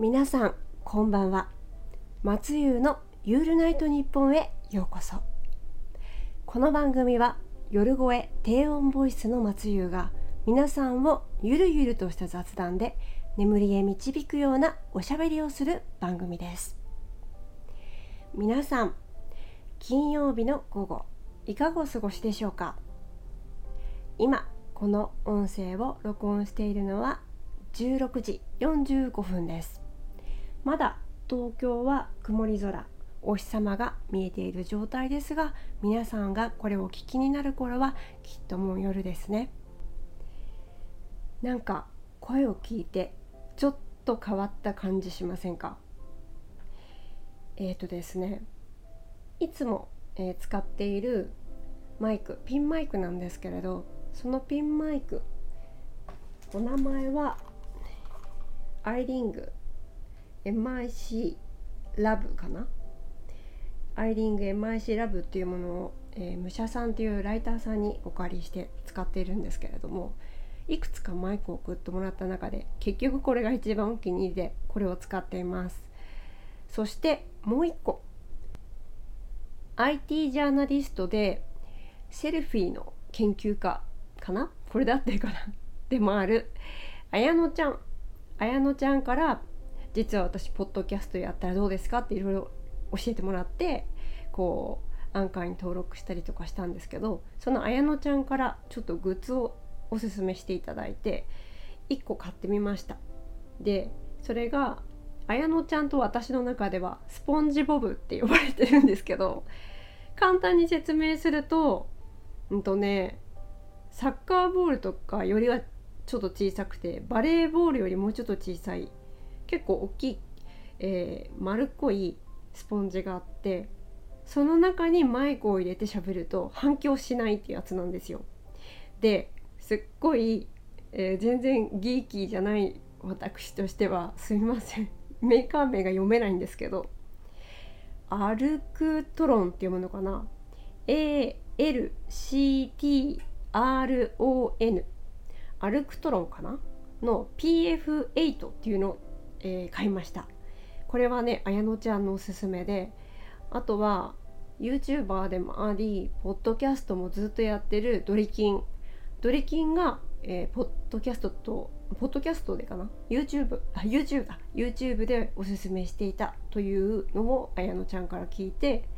皆さんこんばんは。松優のユールナイトニッポンへようこそ。この番組は夜声低音ボイスの松優が皆さんをゆるゆるとした雑談で眠りへ導くようなおしゃべりをする番組です。皆さん金曜日の午後いかがお過ごしでしょうか？今この音声を録音しているのは16時45分です。まだ東京は曇り空お日様が見えている状態ですが皆さんがこれをお聞きになる頃はきっともう夜ですね。なんか声を聞いてちょっと変わった感じしませんか？えっ、ー、とですねいつも、使っているマイクピンマイクなんですけれどそのピンマイクお名前はアイリング MIC ラブかな？アイリング MIC ラブっていうものを、えー、武者さんっていうライターさんにお借りして使っているんですけれどもいくつかマイクを送ってもらった中で結局これが一番お気に入りでこれを使っています。そしてもう一個。IT ジャーナリストでセルフィーの研究家かな？これで合ってかな でもある。綾乃ちゃん。綾乃ちゃんから実は私ポッドキャストやったらどうですかっていろいろ教えてもらってこうアンカーに登録したりとかしたんですけどその綾乃ちゃんからちょっとグッズをおすすめしていただいて1個買ってみました。でそれが綾乃ちゃんと私の中ではスポンジボブって呼ばれてるんですけど簡単に説明するとうんとねサッカーボールとかよりはちょっと小さくてバレーボールよりもうちょっと小さい結構大きい、えー、丸っこいスポンジがあってその中にマイクを入れて喋ると反響しないってやつなんですよ。ですっごい、えー、全然ギーキーじゃない私としてはすみません。メーカー名が読めないんですけどアルクトロンって読むのかな？ALCTRON アルクトロンかな？の PF8 っていうのを、えー、買いました。これはね綾乃ちゃんのおすすめであとは YouTuber でもありポッドキャストもずっとやってるドリキン。ドリキンが、えー、ポッドキャストとポッドキャストでかな？YouTube あ YouTube だ YouTube でおすすめしていたというのも綾乃ちゃんから聞いて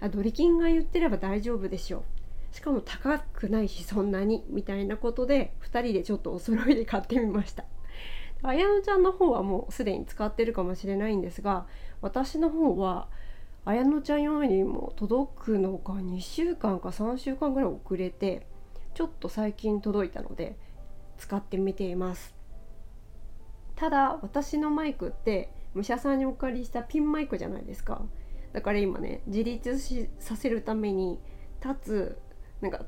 あドリキンが言ってれば大丈夫でしょう。しかも高くないしそんなにみたいなことで2人でちょっとお揃いで買ってみました。綾乃ちゃんの方はもうすでに使ってるかもしれないんですが私の方は綾乃ちゃんよりも届くのが2週間か3週間ぐらい遅れてちょっと最近届いたので使ってみています。ただ私のマイクって武者さんにお借りしたピンマイクじゃないですか。だから今ね自立しさせるために立つなんか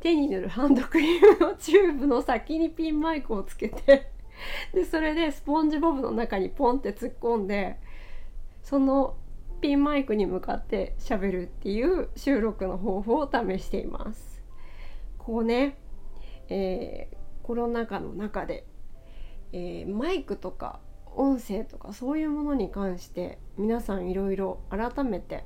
手に塗るハンドクリームのチューブの先にピンマイクをつけて でそれでスポンジボブの中にポンって突っ込んでそのピンマイクに向かって喋るっていう収録の方法を試しています。こうね、えー、コロナ禍の中で、えー、マイクとか音声とかそういうものに関して皆さんいろいろ改めて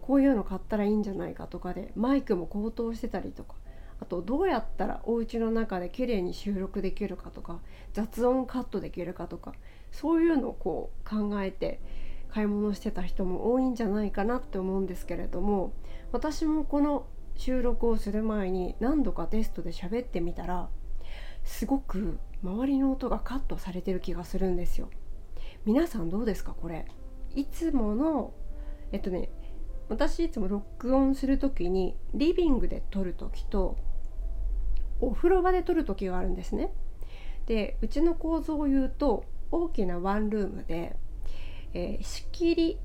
こういうの買ったらいいんじゃないかとかでマイクも高騰してたりとかあとどうやったらお家の中で綺麗に収録できるかとか雑音カットできるかとかそういうのをこう考えて買い物してた人も多いんじゃないかなって思うんですけれども私もこの収録をする前に何度かテストで喋ってみたらすごく周りの音がカットされてる気がするんですよ。皆さんどうですかこれ？いつものえっとね私いつも録音する時にリビングで撮る時とお風呂場で撮る時があるんですね。でうちの構造を言うと大きなワンルームで、えー、仕切り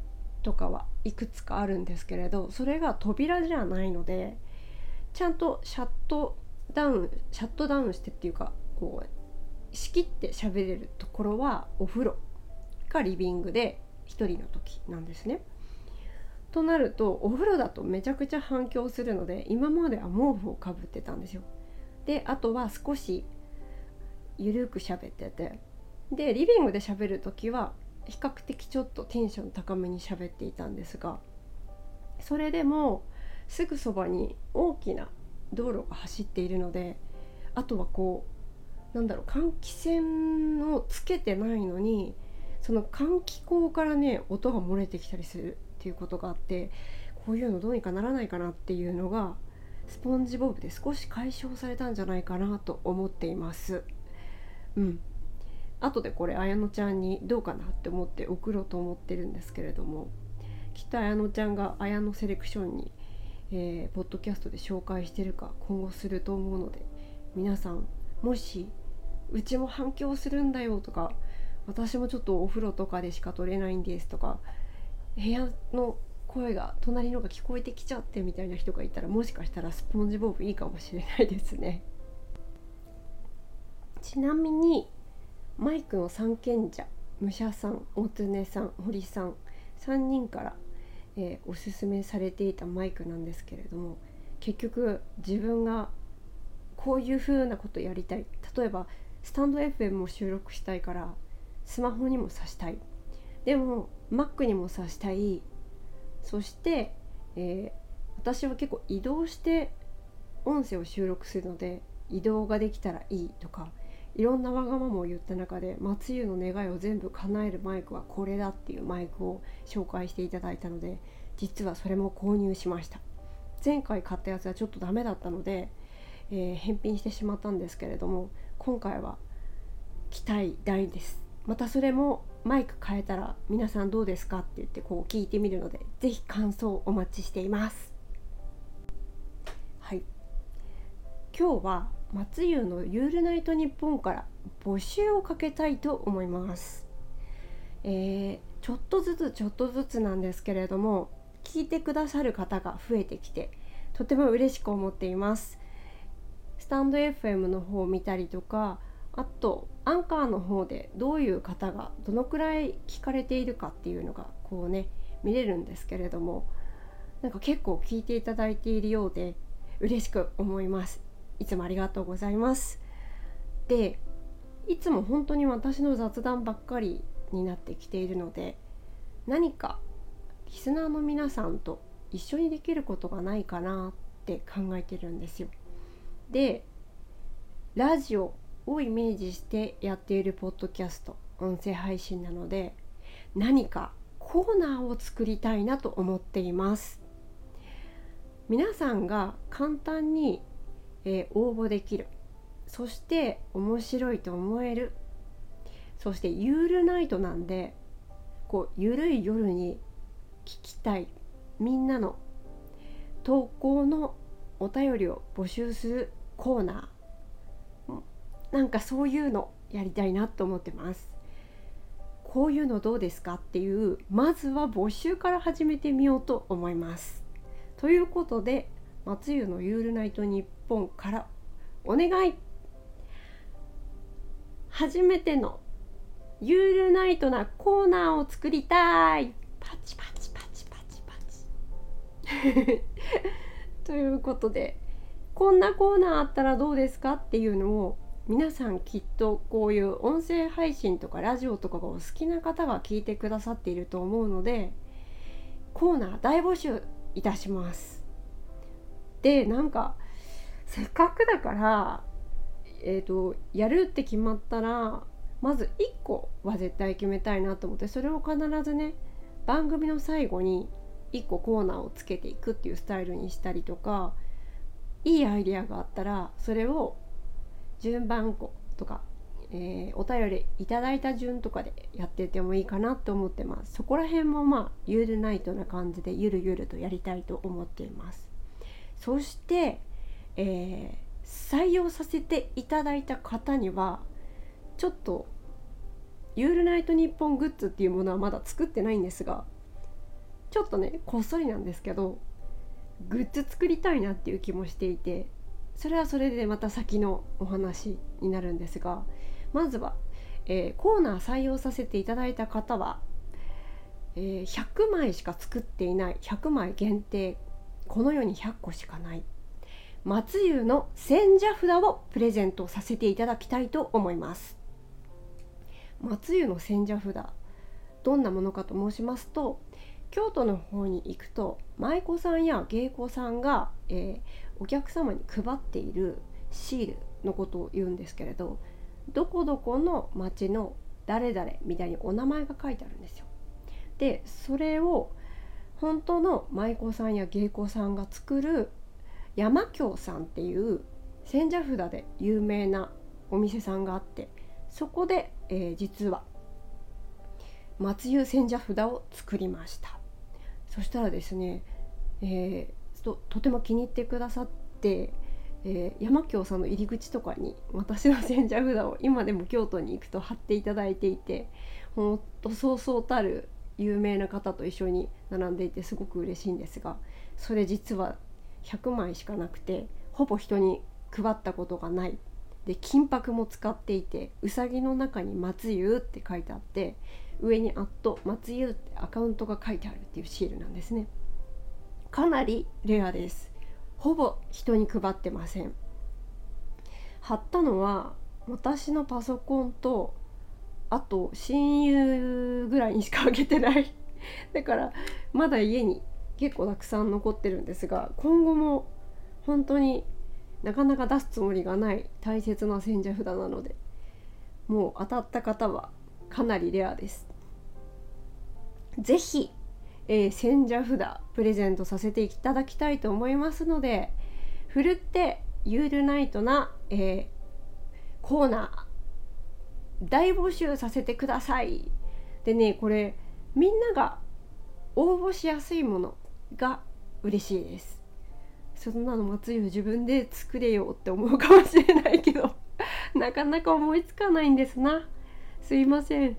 とかはいくつかあるんですけれどそれが扉じゃないのでちゃんとシャットダウンシャットダウンしてっていうかこう仕切って喋れるところはお風呂かリビングで1人の時なんですね。となるとお風呂だとめちゃくちゃ反響するので今までは毛布をかぶってたんですよ。であとは少しゆるく喋っててでリビングで喋る時は比較的ちょっとテンション高めに喋っていたんですがそれでもすぐそばに大きな道路が走っているのであとはこうなんだろう換気扇をつけてないのにその換気口からね音が漏れてきたりするっていうことがあってこういうのどうにかならないかなっていうのがスポンジボブで少し解消されたんじゃないかなと思っています。うん後でこれ綾乃ちゃんにどうかなって思って送ろうと思ってるんですけれどもきっと綾乃ちゃんが綾乃セレクションに、えー、ポッドキャストで紹介してるか今後すると思うので皆さんもしうちも反響するんだよとか私もちょっとお風呂とかでしか撮れないんですとか部屋の声が隣のが聞こえてきちゃってみたいな人がいたらもしかしたらスポンジボブいいかもしれないですね。ちなみにマイクの三賢者武者さん大常さん堀さん3人から、えー、おすすめされていたマイクなんですけれども結局自分がこういう風なことやりたい。例えばスタンド FM も収録したいからスマホにも挿したい。でも Mac にも挿したい。そして、えー、私は結構移動して音声を収録するので移動ができたらいいとかいろんなわがままを言った中で松湯の願いを全部叶えるマイクはこれだっていうマイクを紹介していただいたので実はそれも購入しました。前回買ったやつはちょっとダメだったので、えー、返品してしまったんですけれども今回は期待大です。またそれもマイク変えたら皆さんどうですかって言ってこう聞いてみるので是非感想お待ちしています。はい。今日は松湯のユールナイトニッポンから募集をかけたいと思います、えー、ちょっとずつちょっとずつなんですけれども聞いてくださる方が増えてきてとても嬉しく思っています。スタンド FM の方を見たりとかあとアンカーの方でどういう方がどのくらい聞かれているかっていうのがこうね見れるんですけれどもなんか結構聞いていただいているようで嬉しく思います。いつもありがとうございます。でいつも本当に私の雑談ばっかりになってきているので何かリスナーの皆さんと一緒にできることがないかなって考えてるんですよ。でラジオをイメージしてやっているポッドキャスト音声配信なので何かコーナーを作りたいなと思っています。皆さんが簡単に、えー、応募できる。そして面白いと思える。そしてユールナイトなんでこうゆるい夜に聞きたい。みんなの投稿のお便りを募集するコーナー。なんかそういうのやりたいなと思ってます。こういうのどうですかっていうまずは募集から始めてみようと思います。ということで松湯のユールナイトニッポンからお願い。初めてのユールナイトなコーナーを作りたい。パチパチパチパチパチ。ということでこんなコーナーあったらどうですかっていうのを皆さんきっとこういう音声配信とかラジオとかがお好きな方が聞いてくださっていると思うのでコーナー大募集いたします。でなんかせっかくだからえーと、やるって決まったらまず1個は絶対決めたいなと思ってそれを必ずね番組の最後に1個コーナーをつけていくっていうスタイルにしたりとかいいアイデアがあったらそれを順番ことか、えー、お便りいただいた順とかでやっててもいいかなと思ってます。そこら辺もまあゆるナイトな感じでゆるゆるとやりたいと思っています。そして、えー、採用させていただいた方にはちょっとユールナイトニッポングッズっていうものはまだ作ってないんですがちょっとねこっそりなんですけどグッズ作りたいなっていう気もしていてそれはそれでまた先のお話になるんですがまずは、えー、コーナー採用させていただいた方は、えー、100枚しか作っていない100枚限定この世に100個しかない松湯の千社札をプレゼントさせていただきたいと思います。松湯の千社札どんなものかと申しますと京都の方に行くと舞妓さんや芸妓さんが、えー、お客様に配っているシールのことを言うんですけれどどこどこの町の誰々みたいにお名前が書いてあるんですよ。でそれを本当の舞妓さんや芸妓さんが作る山京さんっていう千社札で有名なお店さんがあってそこで、えー、実は松湯千社札を作りましたそしたらですね、えー、ととても気に入ってくださって、えー、山京さんの入り口とかに私の千社札を今でも京都に行くと貼っていただいていてほんとそうそうたる有名な方と一緒に並んでいてすごく嬉しいんですがそれ実は100枚しかなくてほぼ人に配ったことがないで金箔も使っていてうさぎの中に「松湯」って書いてあって上に「あっと松湯」ってアカウントが書いてあるっていうシールなんですね。かなりレアです。ほぼ人に配ってません。貼ったのは私のパソコンとあと親友ぐらいにしかあげてない。だからまだ家に結構たくさん残ってるんですが今後も本当になかなか出すつもりがない大切な千社札なのでもう当たった方はかなりレアです。是非、えー、千社札プレゼントさせていただきたいと思いますのでふるってユールナイトな、えー、コーナー大募集させてください。でねこれみんなが応募しやすいものが嬉しいです。そんなの松湯自分で作れよって思うかもしれないけど なかなか思いつかないんですな。すいません。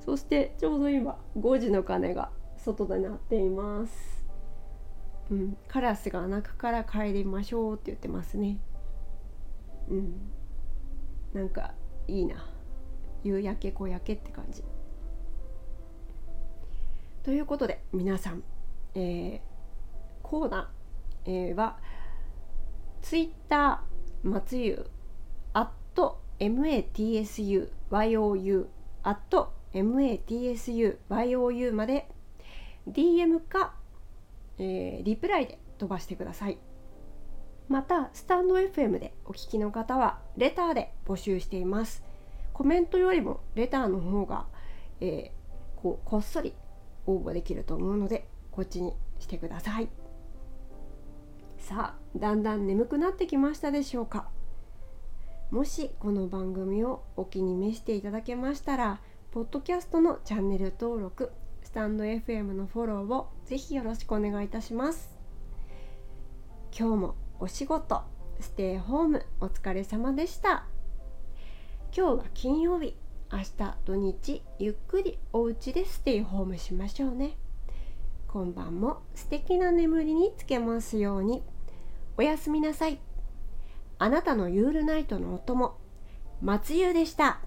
そしてちょうど今5時の鐘が外で鳴っています。うん。カラスが中から帰りましょうって言ってますね。うん。なんかいいな。夕焼け小焼けって感じ。ということで皆さん、えー、コーナーえー、はツイッター松湯 at matsuyu at matsuyu まで DM か、えー、リプライで飛ばしてください。またスタンド FM でお聞きの方はレターで募集しています。コメントよりもレターの方が、えー、こうこっそり応募できると思うのでこっちにしてください。さあだんだん眠くなってきましたでしょうか？もしこの番組をお気に召していただけましたらポッドキャストのチャンネル登録スタンド FM のフォローをぜひよろしくお願いいたします。今日もお仕事ステイホームお疲れ様でした。今日は金曜日明日土日ゆっくりお家でステイホームしましょうね。今晩も素敵な眠りにつけますように。おやすみなさい。あなたのユールナイトのお供、松湯でした。